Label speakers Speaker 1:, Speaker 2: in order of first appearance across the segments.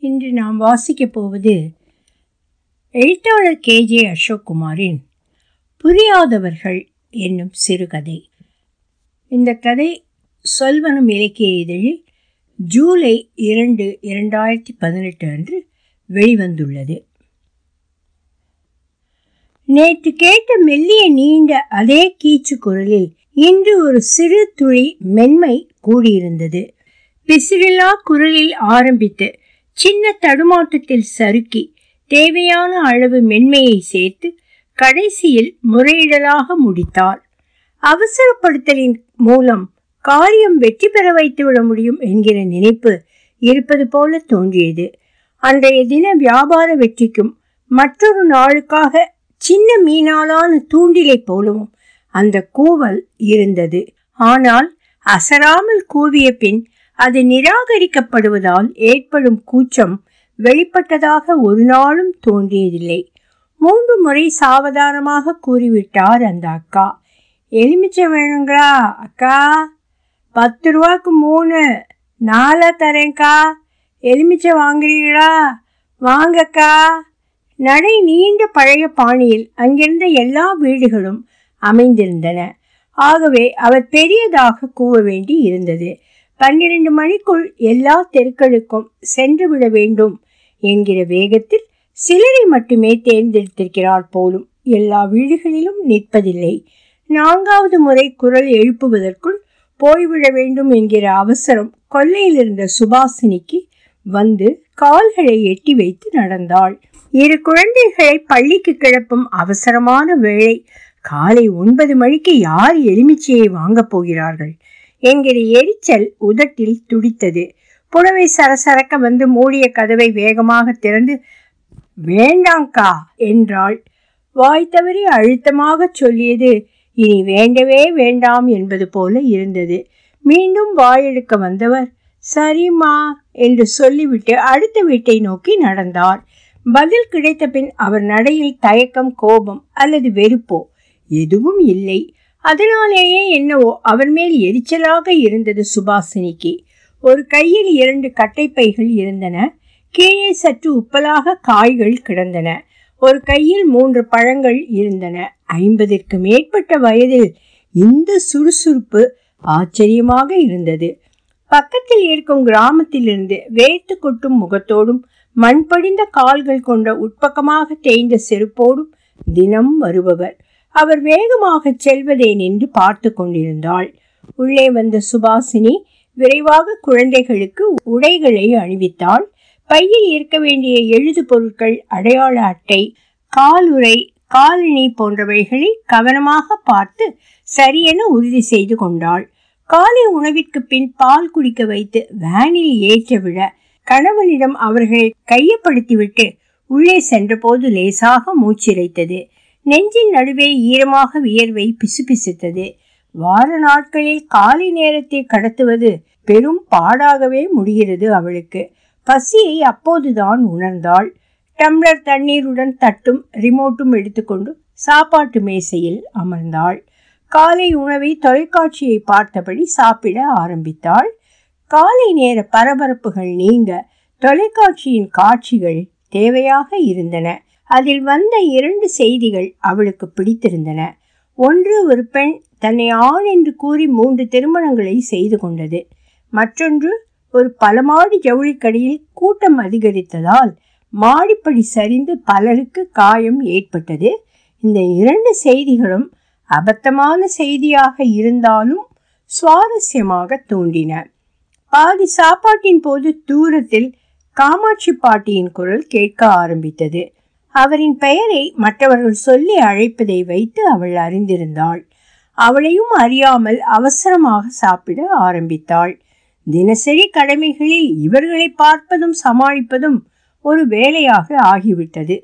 Speaker 1: இன்று நாம் வாசிக்கப் போவது எழுத்தாளர் கே. ஜே. அசோக்குமாரின் புரியாதவர்கள் என்னும் சிறுகதை. இந்த கதை சொல்வனம் இலக்கிய இதழில் ஜூலை இரண்டு இரண்டாயிரத்தி பதினெட்டு அன்று வெளிவந்துள்ளது. நேற்று கேட்ட மெல்லிய நீண்ட அதே கீச்சு குரலில் இன்று ஒரு சிறு துளி மென்மை கூடியிருந்தது. பிசிறிலா குரலில் ஆரம்பித்து சின்ன தடுமாற்றத்தில் சறுக்கி தேவையான அளவு மென்மையை சேர்த்து கடைசியில் முறையிடலாக முடித்தார் அவசரப்படுத்தலின் மூலம் காரியம் வெற்றி பெற வைத்துவிட முடியும் என்கிற நினைப்பு இருப்பது போல தோன்றியது. அன்றைய தின வியாபார வெற்றிக்கும் மற்றொரு நாளுக்காக சின்ன மீனாலான தூண்டிலை போலவும் அந்த கூவல் இருந்தது. ஆனால் அசராமல் கூவிய பின் அது நிராகரிக்கப்படுவதால் ஏற்படும் கூச்சம் வெளிப்பட்டதாக ஒரு நாளும் தோன்றியதில்லை. மூன்று முறை சாவதானமாக கூறிவிட்டார் அந்த அக்கா. எலுமிச்சை வேணுங்களா அக்கா? பத்து ரூபாய்க்கு மூணு. நாலா தரேன்க்கா. எலுமிச்சை வாங்குறீங்களா? வாங்கக்கா நடை நீண்ட பழைய பாணியில் அங்கிருந்த எல்லா வீடுகளும் அமைந்திருந்தன. ஆகவே அவர் பெரியதாக கூவ வேண்டி இருந்தது. பன்னிரண்டு மணிக்குள் எல்லா தெருக்களுக்கும் சென்று விட வேண்டும் என்கிற வேகத்தில் சிலரை மட்டுமே தேர்ந்தெடுத்திருக்கிறார் போலும் எல்லா வீடுகளிலும் நிற்பதில்லை. நான்காவது முறை குரல் எழுப்புவதற்குள் போய்விட வேண்டும் என்கிற அவசரம் கொல்லையில் இருந்த சுபாசினிக்கு வந்து கால்களை எட்டி வைத்து நடந்தாள். இரு குழந்தைகளை பள்ளிக்கு கிளப்பும் அவசரமான வேளை காலை ஒன்பது மணிக்கு யார் எலுமிச்சையை வாங்கப் போகிறார்கள்? என்கிற எரிச்சல் உதட்டில் துடித்தது. புடவை சரசரக்க வந்து மூடிய கதவை வேகமாக திறந்து வேண்டாங்க்கா என்றாள். வாய் தவறி அழுத்தமாக சொல்லியது இனி வேண்டவே வேண்டாம் என்பது போல இருந்தது. மீண்டும் வாயெடுக்க வந்தவர் சரிம்மா என்று சொல்லிவிட்டு அடுத்த வீட்டை நோக்கி நடந்தார். பதில் கிடைத்த பின் அவர் நடையில் தயக்கம் கோபம் அல்லது வெறுப்போ எதுவும் இல்லை. அதனாலேயே என்னவோ அவர் மேல் எரிச்சலாக இருந்தது சுபாசினிக்கு. ஒரு கையில் இரண்டு கட்டைப்பைகள் இருந்தன. கீழே சற்று உப்பலாக காய்கள் கிடந்தன. ஒரு கையில் மூன்று பழங்கள் இருந்தன. ஐம்பதிற்கு மேற்பட்ட வயதில் இந்த சுறுசுறுப்பு ஆச்சரியமாக இருந்தது. பக்கத்தில் இருக்கும் கிராமத்திலிருந்து வேர்த்து கொட்டும் முகத்தோடும் மண் படிந்த கால்கள் கொண்ட உட்பக்கமாக தேய்ந்த செருப்போடும் தினம் வருபவர். அவர் வேகமாக செல்வதை நின்று பார்த்து கொண்டிருந்தாள். உள்ளே வந்த சுபாசினி விரைவாக குழந்தைகளுக்கு உடைகளை அணிவித்தாள். பையில் இருக்க வேண்டிய எழுது பொருட்கள் அடையாள அட்டை காலுறை காலணி போன்றவைகளை கவனமாக பார்த்து சரியென உறுதி செய்து கொண்டாள். காலை உணவிற்கு பின் பால் குடிக்க வைத்து வேனில் ஏற்ற விட கணவனிடம் அவர்களை கையப்படுத்திவிட்டு உள்ளே சென்றபோது லேசாக மூச்சிறைத்தது நெஞ்சின் நடுவே ஈரமாக வியர்வை பிசுபிசுத்தது. வார நாட்களில் காலை நேரத்தை கடத்துவது பெரும் பாடாகவே முடிகிறது அவளுக்கு. பசியை அப்போதுதான் உணர்ந்தாள். டம்ளர் தண்ணீருடன் தட்டும் ரிமோட்டும் எடுத்துக்கொண்டு சாப்பாட்டு மேசையில் அமர்ந்தாள். காலை உணவை தொலைக்காட்சியை பார்த்தபடி சாப்பிட ஆரம்பித்தாள். காலை நேர பரபரப்புகள் நீங்க தொலைக்காட்சியின் காட்சிகள் தேவையாக இருந்தன. அதில் வந்த இரண்டு செய்திகள் அவளுக்கு பிடித்திருந்தன. ஒன்று ஒரு பெண் தன்னை ஆண் என்று கூறி மூன்று திருமணங்களை செய்து கொண்டது. மற்றொன்று ஒரு பலமாடி ஜவுளிக்கடையில் கூட்டம் அதிகரித்ததால் மாடிப்படி சரிந்து பலருக்கு காயம் ஏற்பட்டது. இந்த இரண்டு செய்திகளும் அபத்தமான செய்தியாக இருந்தாலும் சுவாரஸ்யமாக தோன்றின. பாதி சாப்பாட்டின் போது தூரத்தில் காமாட்சி பாட்டியின் குரல் கேட்க ஆரம்பித்தது. அவரின் பெயரை மற்றவர்கள் சொல்லி அழைப்பதை வைத்து அவள் அறிந்திருந்தாள். அவளையும் அறியாமல் அவசரமாக சாப்பிட ஆரம்பித்தாள். தினசரி கடமைகளில் இவர்களை பார்ப்பதும் சமாளிப்பதும் ஒரு வேலையாக ஆகிவிட்டது.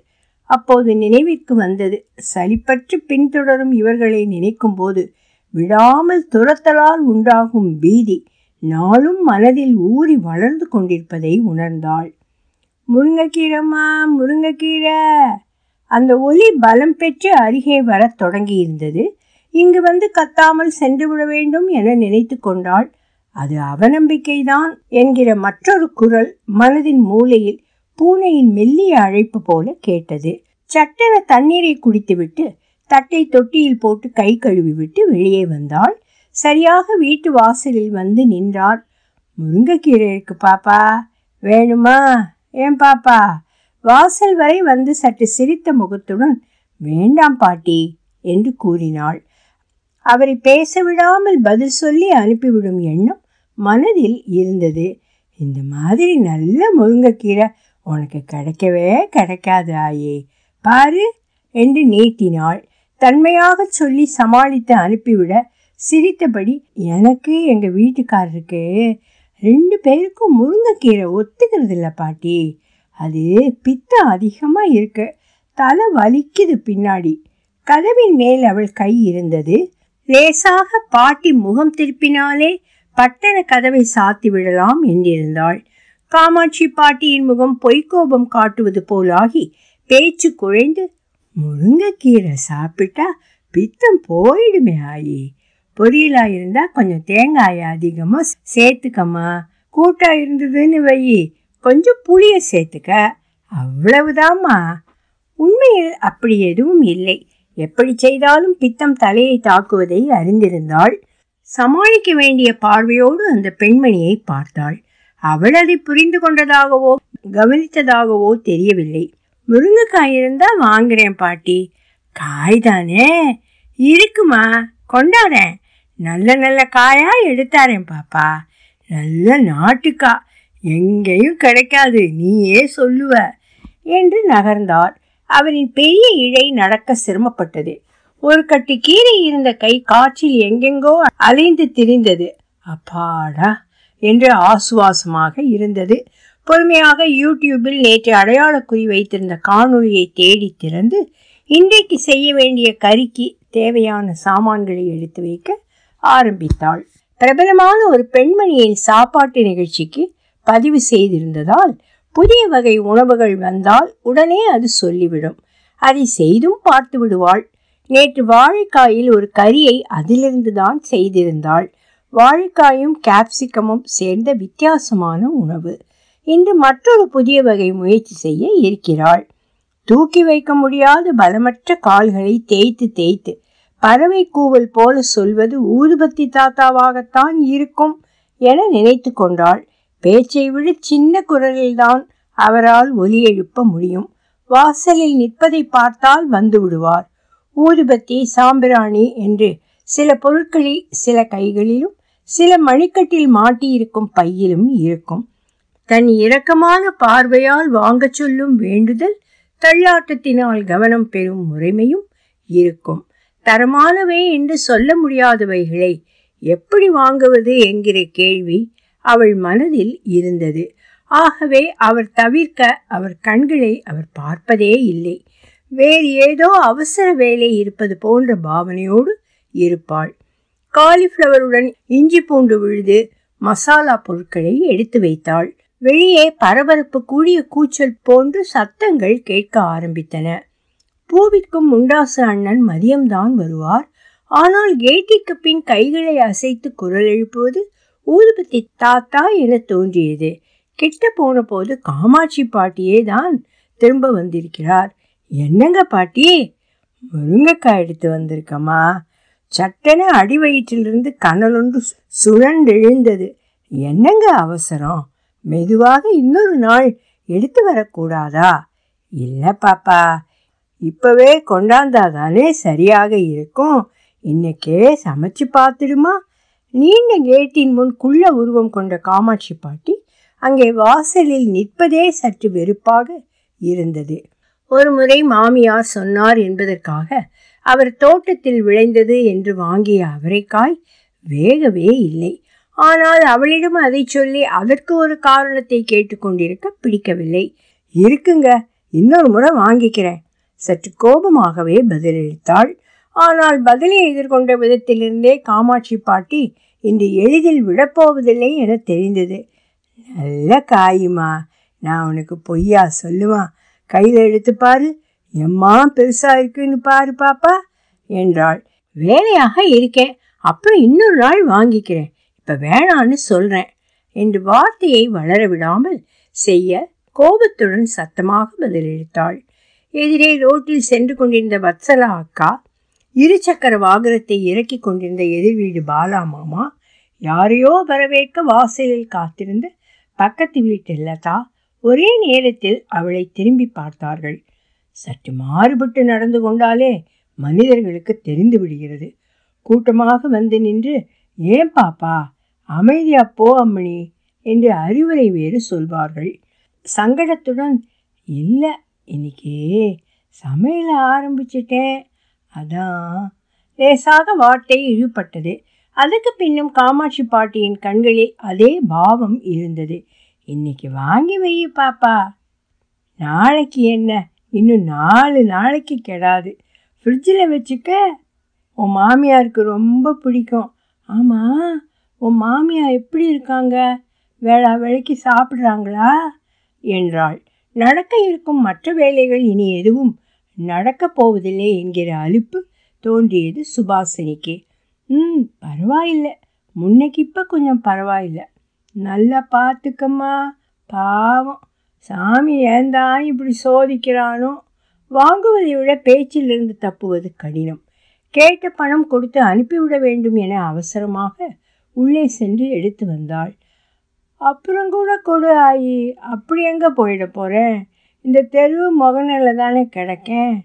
Speaker 1: அப்போது நினைவிற்கு வந்தது சலிப்பற்று பின்தொடரும் இவர்களை நினைக்கும் போது விடாமல் துரத்தலால் உண்டாகும் பீதி நாளும் மனதில் ஊறி வளர்ந்து கொண்டிருப்பதை உணர்ந்தாள். முருங்கைக்கீரைம்மா முருங்கைக்கீரை. அந்த ஒலி பலம் பெற்று அருகே வரத் தொடங்கியிருந்தது. இங்கு வந்து கத்தாமல் சென்று விட வேண்டும் என நினைத்து கொண்டாள். அது அவநம்பிக்கைதான் என்கிற மற்றொரு குரல் மனதின் மூலையில் பூனையின் மெல்லிய அழைப்பு போல கேட்டது. சட்டென தண்ணீரை குடித்துவிட்டு தட்டை தொட்டியில் போட்டு கை கழுவி விட்டு வெளியே வந்தாள். சரியாக வீட்டு வாசலில் வந்து நின்றார். முருங்கைக்கீரை இருக்கு பாப்பா. வேணுமா? ஏன் பாப்பா? வாசல் வரை வந்து சற்று சிரித்த முகத்துடன் வேண்டாம் பாட்டி என்று கூறினாள். அவரை பேச விடாமல் பதில் சொல்லி அனுப்பிவிடும் எண்ணம் மனதில் இருந்தது. இந்த மாதிரி நல்ல முருங்கைக்கீரை உனக்கு கிடைக்கவே கிடைக்காது ஆயே. பாரு என்று நீட்டினாள். தன்மையாக சொல்லி சமாளித்து அனுப்பிவிட சிரித்தபடி எனக்கு எங்கள் வீட்டுக்காரருக்கு ரெண்டு பேருக்கும் முருங்கைக்கீரை ஒத்துக்கிறது இல்லை பாட்டி. அது பித்தம் அதிகமாக இருக்கு. தலை வலிக்குது பின்னாடி. கதவின் மேல் அவள் கை இருந்தது. லேசாக பாட்டி முகம் திருப்பினாலே பட்டண கதவை சாத்தி விடலாம் என்றிருந்தாள். காமாட்சி பாட்டியின் முகம் பொய்க்கோபம் காட்டுவது போலாகி பேச்சு குழைந்து முருங்கைக்கீரை சாப்பிட்டா பித்தம் போயிடுமே ஆயி. பொரியலா இருந்தா கொஞ்சம் தேங்காய் அதிகமா சேர்த்துக்கம்மா. கூட்டா இருந்ததுன்னு வை. கொஞ்சம் புளிய சேர்த்துக்க. அவ்வளவுதாம்மா. உண்மையில் அப்படி எதுவும் இல்லை. எப்படி செய்தாலும் பித்தம் தலையை தாக்குவதை அறிந்திருந்தாள். சமாளிக்க வேண்டிய பார்வையோடு அந்த பெண்மணியை பார்த்தாள். அவள் அதை புரிந்து கொண்டதாகவோ கவனித்ததாகவோ தெரியவில்லை. முருங்கைக்காய் இருந்தா வாங்குறேன் பாட்டி. காய் தானே. இருக்குமா. கொண்டாடேன். நல்ல நல்ல காயாக எடுத்தாரேன் பாப்பா. நல்ல நாட்டுக்கா. எங்கேயும் கிடைக்காது. நீயே சொல்லுவ. என்று நகர்ந்தார் அவரின் பெரிய இழை நடக்க சிரமப்பட்டது. ஒரு கட்டி கீரை இருந்த கை காற்றில் எங்கெங்கோ அலைந்து திரிந்தது. அப்பாடா என்று ஆசுவாசமாக இருந்தது. பொறுமையாக யூடியூபில் நேற்று அடையாள குறி வைத்திருந்த காணொளியை தேடி திறந்து இன்றைக்கு செய்ய வேண்டிய கறிக்கு தேவையான சாமான்களை எடுத்து வைக்க ஆரம்பித்தாள். பிரபலமான ஒரு பெண்மணியின் சாப்பாட்டு நிகழ்ச்சிக்கு பதிவு செய்திருந்ததால் புதிய வகை உணவுகள் வந்தால் உடனே அது சொல்லிவிடும். அதை செய்தும் பார்த்து விடுவாள். நேற்று வாழைக்காயில் ஒரு கறியை அதிலிருந்து தான் செய்திருந்தாள். வாழைக்காயும் கேப்சிகமும் சேர்ந்த வித்தியாசமான உணவு. இன்று மற்றொரு புதிய வகை முயற்சி செய்ய இருக்கிறாள். தூக்கி வைக்க முடியாத பலமற்ற கால்களை தேய்த்து தேய்த்து பறவை கூவல் போல சொல்வது ஊதுபத்தி தாத்தாவாகத்தான் இருக்கும் என நினைத்து கொண்டாள். பேச்சை விட சின்ன குரலில்தான் அவரால் ஒலி எழுப்ப முடியும். வாசலில் நிற்பதை பார்த்தால் வந்து விடுவார். ஊதுபத்தி சாம்பிராணி என்று சில பொருட்களில் சில கைகளிலும் சில மணிக்கட்டில் மாட்டியிருக்கும் பையிலும் இருக்கும். தன் இரக்கமான பார்வையால் வாங்கச் சொல்லும் வேண்டுதல் தள்ளாட்டத்தினால் கவனம் பெறும் முறைமையும் இருக்கும். தரமானவை என்று சொல்ல முடியாதவைகளை எப்படி வாங்குவது என்கிற கேள்வி அவள் மனதில் இருந்தது. ஆகவே அவர் தவிர்க்க அவர் கண்களை அவர் பார்ப்பதே இல்லை. வேறு ஏதோ அவசர வேலை இருப்பது போன்ற பாவனையோடு இருப்பாள். காலிஃப்ளவருடன் இஞ்சி பூண்டு விழுது மசாலா பொருட்களை எடுத்து வைத்தாள். வெளியே பரபரப்பு கூடிய கூச்சல் போன்று சத்தங்கள் கேட்க ஆரம்பித்தன. பூவிற்கும் முண்டாசு அண்ணன் மதியம்தான் வருவார். ஆனால் கேட்டிக்கு பின் கைகளை அசைத்து குரல் எழுப்புவது ஊதுபத்தி தாத்தா என தோன்றியது. கிட்ட போன போது காமாட்சி பாட்டியே தான் திரும்ப வந்திருக்கிறார். என்னங்க பாட்டி முருங்கைக்காய் எடுத்து வந்திருக்கம்மா. சட்டென அடி வயிற்றிலிருந்து கனலொன்று சுழண்டெழுந்தது என்னங்க அவசரம்? மெதுவாக இன்னொரு நாள் எடுத்து வரக்கூடாதா? இல்லை பாப்பா. இப்பவே கொண்டாந்தாதானே சரியாக இருக்கும். இன்னைக்கே சமைச்சு பார்த்துடுமா? நீண்ட கேட்டின் முன் குள்ள உருவம் கொண்ட காமாட்சி பாட்டி அங்கே வாசலில் நிற்பதே சற்று வெறுப்பாக இருந்தது. ஒரு முறை மாமியார் சொன்னார் என்பதற்காக அவர் தோட்டத்தில் விளைந்தது என்று வாங்கிய அவரைக்காய் வேகவே இல்லை. ஆனால் அவளிடம் அதை சொல்லி அதற்கு ஒரு காரணத்தை கேட்டுக்கொண்டிருக்க பிடிக்கவில்லை. இருக்குங்க இன்னொரு முறை வாங்கிக்கிறேன். சற்று கோபமாகவே பதிலளித்தாள். ஆனால் பதிலை எதிர்கொண்ட விதத்திலிருந்தே காமாட்சி பாட்டி இன்று எளிதில் விடப்போவதில்லை என தெரிந்தது. நல்ல காயுமா நான் உனக்கு பொய்யா சொல்லுவான் கையில் எடுத்து பாரு. எம்மா பெருசாக இருக்குன்னு பாரு பாப்பா என்றாள். வேலையாக இருக்கேன். அப்புறம் இன்னொரு நாள் வாங்கிக்கிறேன். இப்போ வேணான்னு சொல்கிறேன் என்று வார்த்தையை வளர விடாமல் செய்ய கோபத்துடன் சத்தமாக பதிலளித்தாள். எதிரே ரோட்டில் சென்று கொண்டிருந்த வத்சலா அக்கா இருசக்கர வாகனத்தை இறக்கி கொண்டிருந்த எதிர் வீடு பாலா மாமா யாரையோ வரவேற்க வாசலில் காத்திருந்த பக்கத்து வீட்டு லதா ஒரே நேரத்தில் அவளை திரும்பி பார்த்தார்கள். சற்று மாறுபட்டு நடந்து கொண்டாலே மனிதர்களுக்கு தெரிந்து விடுகிறது. கூட்டமாக வந்து நின்று ஏன் பாப்பா அமைதியா போ அம்மணி என்று அறிவுரை வேறு சொல்வார்கள். சங்கடத்துடன் இல்லை இன்னைக்கு சமையல ஆரம்பிச்சிட்டேன் அதான் லேசாக வார்த்தை இழுபட்டது. அதுக்கு பின்னும் காமாட்சி பாட்டியின் கண்களில் அதே பாவம் இருந்தது. இன்னைக்கு வாங்கி வை பாப்பா. நாளைக்கு என்ன? இன்னும் நாலு நாளைக்கு கெடாது. ஃப்ரிட்ஜில் வச்சுக்க. உன் மாமியாருக்கு ரொம்ப பிடிக்கும். ஆமாம் உன் மாமியார் எப்படி இருக்காங்க? வேளா வேலைக்கு சாப்பிட்றாங்களா? என்றாள். நடக்க இருக்கும் மற்ற வேலைகள் இனி எதுவும் நடக்கப் போவதில்லை என்கிற அலுப்பு தோன்றியது சுபாசினிக்கு. ம் பரவாயில்லை. முன்னைக்கு இப்போ கொஞ்சம் பரவாயில்லை. நல்லா பார்த்துக்கம்மா பாவம். சாமி ஏந்தான் இப்படி சோதிக்கிறானோ? வாங்குவதை விட பேச்சிலிருந்து தப்புவது கடினம். கேட்ட பணம் கொடுத்து அனுப்பிவிட வேண்டும் என அவசரமாக உள்ளே சென்று எடுத்து வந்தாள். அப்புறம் கூட கொடு ஆயி அப்படி எங்கே போயிட போகிறேன் இந்த தெரு முகநில தானே கிடக்கேன்.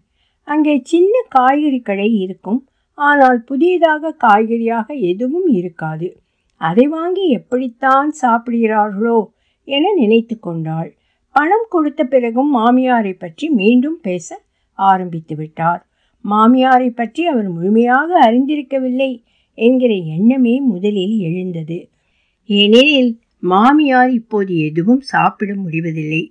Speaker 1: அங்கே சின்ன காய்கறி கடை இருக்கும். ஆனால் புதியதாக காய்கறியாக எதுவும் இருக்காது. அதை வாங்கி எப்படித்தான் சாப்பிடுகிறார்களோ என நினைத்து கொண்டாள். பணம் கொடுத்த பிறகும் மாமியாரை பற்றி மீண்டும் பேச ஆரம்பித்து விட்டார். மாமியாரை பற்றி அவர் முழுமையாக அறிந்திருக்கவில்லை என்கிற எண்ணமே முதலில் எழுந்தது. ஏனெனில் மாமியார் இப்போது எதுவும் சாப்பிட முடிவதில்லை.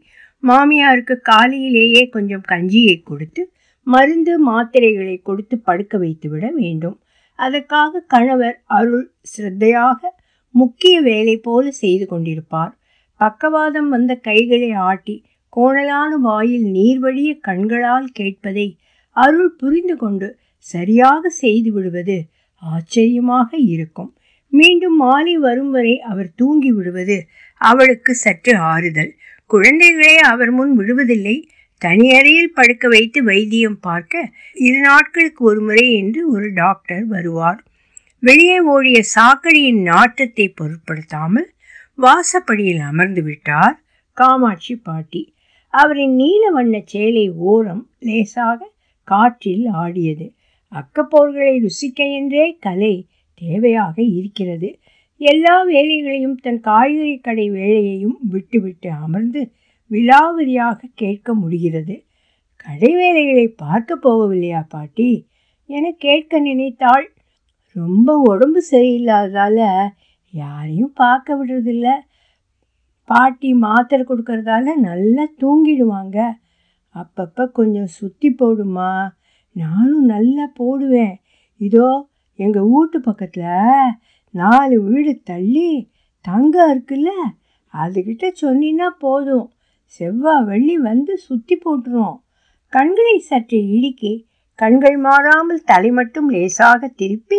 Speaker 1: மாமியாருக்கு காலையிலேயே கொஞ்சம் கஞ்சியை கொடுத்து மருந்து மாத்திரைகளை கொடுத்து படுக்க வைத்துவிட வேண்டும். அதற்காக கணவர் அருள் சிரத்தையாக முக்கிய வேலை போல செய்து கொண்டிருப்பார். பக்கவாதம் வந்த கைகளை ஆட்டி கோணலான வாயில் நீர் வழிய கண்களால் கேட்பதை அருள் புரிந்து கொண்டு சரியாக செய்து விடுவது ஆச்சரியமாக இருக்கும். மீண்டும் மாலை வரும் வரை அவர் தூங்கி விடுவது அவளுக்கு சற்று ஆறுதல். குழந்தைகளை அவர் முன் விடுவதில்லை. தனி அறையில் படுக்க வைத்து வைத்தியம் பார்க்க இரு நாட்களுக்கு ஒரு முறை என்று ஒரு டாக்டர் வருவார். வெளியே ஓடிய சாக்கடையின் நாட்டத்தை பொருட்படுத்தாமல் வாசப்படியில் அமர்ந்து விட்டார் காமாட்சி பாட்டி. அவரின் நீல வண்ண சேலை ஓரம் லேசாக காற்றில் ஆடியது. அக்கப்போர்களை ருசிக்க என்றே கலை தேவையாக இருக்கிறது. எல்லா வேலைகளையும் தன் காய்கறி கடை வேலையையும் விட்டுவிட்டு அமர்ந்து விலாவரியாக கேட்க முடிகிறது. கடை வேலைகளை பார்க்க போகவில்லையா பாட்டி? என கேட்க நினைத்தாள். ரொம்ப உடம்பு சரியில்லாததால யாரையும் பார்க்க விடுறதில்ல. பாட்டி மாத்திரை கொடுக்கறதால நல்லா தூங்கிடுவாங்க. அப்பப்போ கொஞ்சம் சுற்றி போடுமா? நானும் நல்லா போடுவேன். இதோ எங்கள் வீட்டு பக்கத்தில் நாலு வீடு தள்ளி தங்கம் இருக்குல்ல அதுக்கிட்ட சொன்னின்னா போதும். செவ்வாய் வெள்ளி வந்து சுற்றி போட்டுரும். கண்களை சற்று இடுக்கி கண்கள் மாறாமல் தலை மட்டும் லேசாக திருப்பி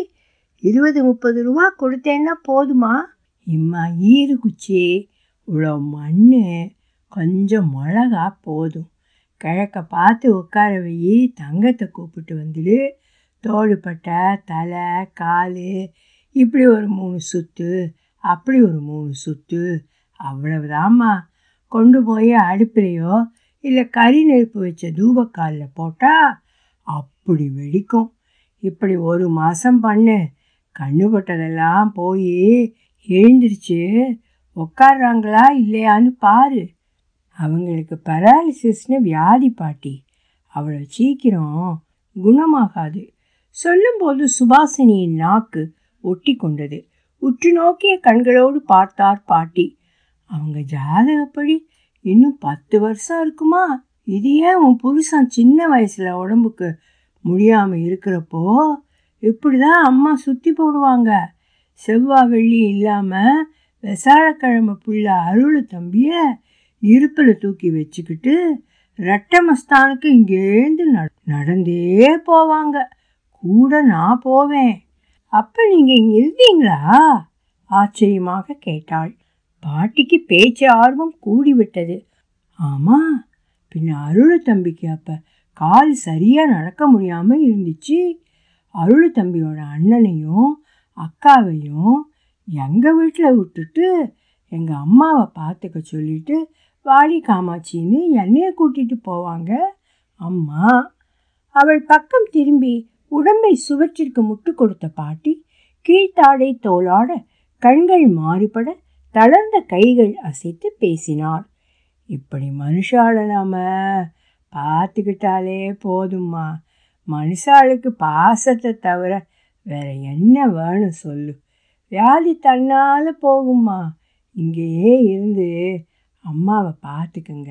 Speaker 1: இருபது முப்பது ரூபா கொடுத்தேன்னா போதுமா? இம்மா ஈரு குச்சி. இவ்வளோ மண் கொஞ்சம் மிளகா போதும். கிழக்க பார்த்து உட்கார வை தங்கத்தை கூப்பிட்டு வந்துடு. தோடுப்பட்டை தலை கால் இப்படி ஒரு மூணு சுத்து அப்படி ஒரு மூணு சுத்து அவ்வளவுதாம்மா. கொண்டு போய் அடுப்புலையோ இல்லை கறி நெருப்பு வச்ச தூபக்காலில் போட்டால் அப்படி வெடிக்கும். இப்படி ஒரு மாதம் பண்ணு கண்ணுபட்டதெல்லாம் போய் எழுந்திருச்சு உட்காடுறாங்களா இல்லையான்னு பாரு. அவங்களுக்கு பராலிசிஸ்னு வியாதி பாட்டி. அவ்வளோ சீக்கிரம் குணமாகாது. சொல்லும்போது சுபாசினியின் நாக்கு ஒட்டி கொண்டது உற்று நோக்கிய கண்களோடு பார்த்தார் பாட்டி. அவங்க ஜாதகப்படி இன்னும் பத்து வருஷம் இருக்குமா? இது ஏன் உன் புருஷன் சின்ன வயசில் உடம்புக்கு முடியாமல் இருக்கிறப்போ? இப்படி தான் அம்மா சுற்றி போடுவாங்க. செவ்வாய் வெள்ளி இல்லாமல் விசாலக்கிழமை புள்ள அருள் தம்பிய இருப்பில் தூக்கி வச்சுக்கிட்டு ரெட்டமஸ்தானுக்கு இங்கேருந்து நடந்தே போவாங்க. கூட நான் போவேன். அப்ப நீங்க இங்க இருந்தீங்களா? ஆச்சரியமாக கேட்டாள். பாட்டிக்கு பேச்சு ஆர்வம் கூடிவிட்டது. ஆமா பின்ன அருள் தம்பிக்கு அப்ப கால் சரியா நடக்க முடியாம இருந்துச்சு. அருள் தம்பியோட அண்ணனையும் அக்காவையும் எங்கள் வீட்டில் விட்டுட்டு எங்கள் அம்மாவை பார்த்துக்க சொல்லிட்டு வாடி காமாட்சின்னு என்னையை கூட்டிகிட்டு போவாங்க. அம்மா அவள் பக்கம் திரும்பி உடம்பை சுவற்றிற்கு முட்டு கொடுத்த பாட்டி கீழ்த்தாடை தோலாட கண்கள் மாறுபட தளர்ந்த கைகள் அசைத்து பேசினார் இப்படி மனுஷால நாம பார்த்துக்கிட்டாலே போதும்மா. மனுஷாளுக்கு பாசத்தை தவிர வேற என்ன வேணும் சொல்லு. வியாதி தன்னால போகும்மா. இங்கேயே இருந்து அம்மாவை பார்த்துக்குங்க.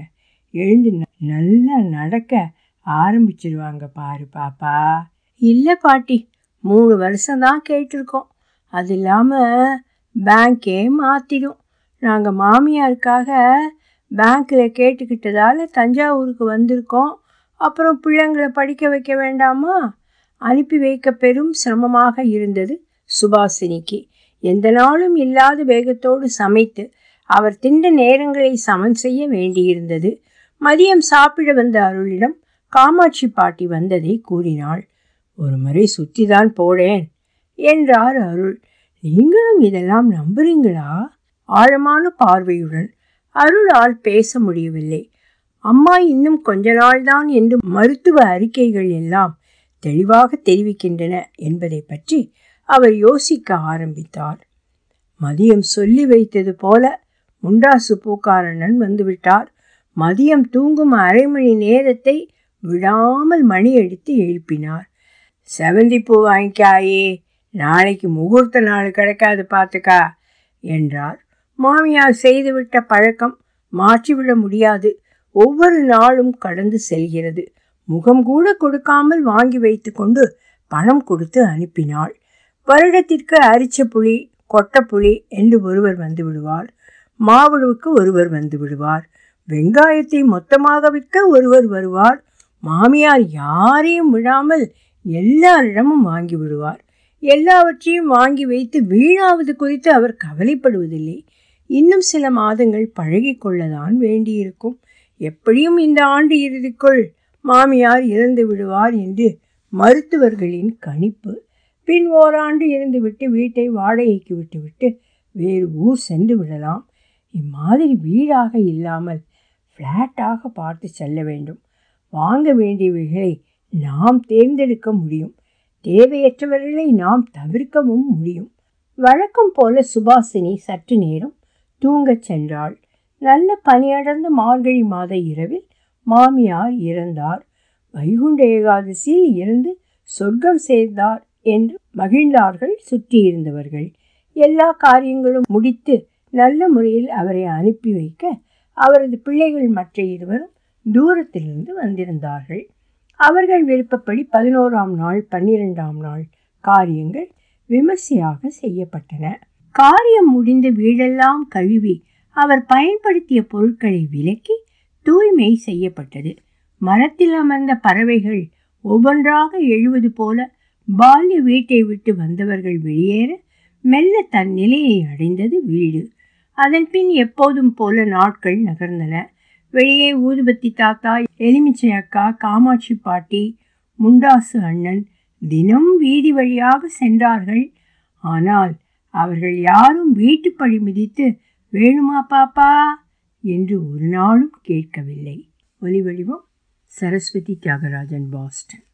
Speaker 1: எழுந்து ந- நல்லா நடக்க ஆரம்பிச்சிருவாங்க பாரு பாப்பா. இல்லை பாட்டி மூணு வருஷம் தான் கேட்டிருக்கோம். அது இல்லாமல் பேங்க்கே மாற்றிடும் நாங்கள் மாமியாருக்காக பேங்க்கில் கேட்டுக்கிட்டதால் தஞ்சாவூருக்கு வந்திருக்கோம். அப்புறம் பிள்ளைங்களை படிக்க வைக்க வேண்டாமா? அனுப்பி வைக்க பெரும் சிரமமாக இருந்தது சுபாசினிக்கு. எந்த நாளும் இல்லாத வேகத்தோடு சமைத்து அவர் தின்ற நேரங்களை சமன் செய்ய வேண்டியிருந்தது. மதியம் சாப்பிட வந்த அருளிடம் காமாட்சி பாட்டி வந்ததை கூறினாள். ஒரு முறை சுற்றி தான் போடேன் என்றார் அருள். நீங்களும் இதெல்லாம் நம்புறீங்களா? ஆழமான பார்வையுடன் அருளால் பேச முடியவில்லை. அம்மா இன்னும் கொஞ்ச நாள்தான் என்று மருத்துவ அறிக்கைகள் எல்லாம் தெளிவாக தெரிவிக்கின்றன என்பதை பற்றி அவர் யோசிக்க ஆரம்பித்தார். மதியம் சொல்லி வைத்தது போல முண்டாசு பூக்காரண்ணன் வந்துவிட்டார். மதியம் தூங்கும் அரை மணி நேரத்தை விடாமல் மணி அடித்து எழுப்பினார். செவந்தி பூ வாங்கிக்காயே. நாளைக்கு முகூர்த்த நாள் கிடைக்காது பார்த்துக்கா என்றார். மாமியார் செய்துவிட்ட பழக்கம் மாற்றிவிட முடியாது. ஒவ்வொரு நாளும் கடந்து செல்கிறது. முகம் கூட கொடுக்காமல் வாங்கி வைத்துக்கொண்டு பணம் கொடுத்து அனுப்பினாள். வருடத்திற்கு அரிச்ச புளி கொட்டப்புளி என்று ஒருவர் வந்து விடுவார். மாவுழுவுக்கு ஒருவர் வந்து விடுவார். வெங்காயத்தை மொத்தமாக விற்க ஒருவர் வருவார். மாமியார் யாரையும் விடாமல் எல்லாரிடமும் வாங்கி விடுவார். எல்லாவற்றையும் வாங்கி வைத்து வீணாவது குறித்து அவர் கவலைப்படுவதில்லை. இன்னும் சில மாதங்கள் பழகி கொள்ளதான் வேண்டியிருக்கும். எப்படியும் இந்த ஆண்டு இறுதிக்குள் மாமியார் இறந்து விடுவார் என்று மருத்துவர்களின் கணிப்பு. பின் ஓராண்டு இருந்துவிட்டு வீட்டை வாடகைக்கு விட்டுவிட்டு வேறு ஊர் சென்று விடலாம். இம்மாதிரி வீடாக இல்லாமல் ஃப்ளாட்டாக பார்த்து செல்ல வேண்டும். வாங்க வேண்டியவைகளை நாம் தேர்ந்தெடுக்க முடியும். தேவையற்றவர்களை நாம் தவிர்க்கவும் முடியும். வழக்கம் போல சுபாசினி சற்று நேரம் தூங்கச் சென்றாள். நல்ல பனியடர்ந்த மார்கழி மாத இரவில் மாமியார் இறந்தார். வைகுண்ட ஏகாதசியில் இருந்து சொர்க்கம் சேர்ந்தார் என்று மகிழ்ந்தார்கள் சுற்றியிருந்தவர்கள். எல்லா காரியங்களும் முடித்து நல்ல முறையில் அவரை அனுப்பி வைக்க அவரது பிள்ளைகள் மற்ற இருவரும் தூரத்திலிருந்து வந்திருந்தார்கள். அவர்கள் விருப்பப்படி பதினோராம் நாள் பன்னிரெண்டாம் நாள் காரியங்கள் விமர்சையாக செய்யப்பட்டன. காரியம் முடிந்து வீடெல்லாம் கழுவி அவர் பயன்படுத்திய பொருட்களை விலக்கி தூய்மை செய்யப்பட்டது. மரத்தில் அமர்ந்த பறவைகள் ஒவ்வொன்றாக எழுவது போல பால்ய வீட்டை விட்டு வந்தவர்கள் வெளியேற மெல்ல தன் நிலையை அடைந்தது வீடு. அதன் பின் எப்போதும் போல நாட்கள் நகர்ந்தன. வெளியே ஊதுபத்தி தாத்தா எலுமிச்சை அக்கா காமாட்சி பாட்டி முண்டாசு அண்ணன் தினம் வீதி வழியாக சென்றார்கள். ஆனால் அவர்கள் யாரும் வீட்டுப்படி மிதித்து வேணுமா பாப்பா? என்று ஒரு நாளும் கேட்கவில்லை. ஒலி வடிவம் சரஸ்வதி தியாகராஜன் பாஸ்டன்.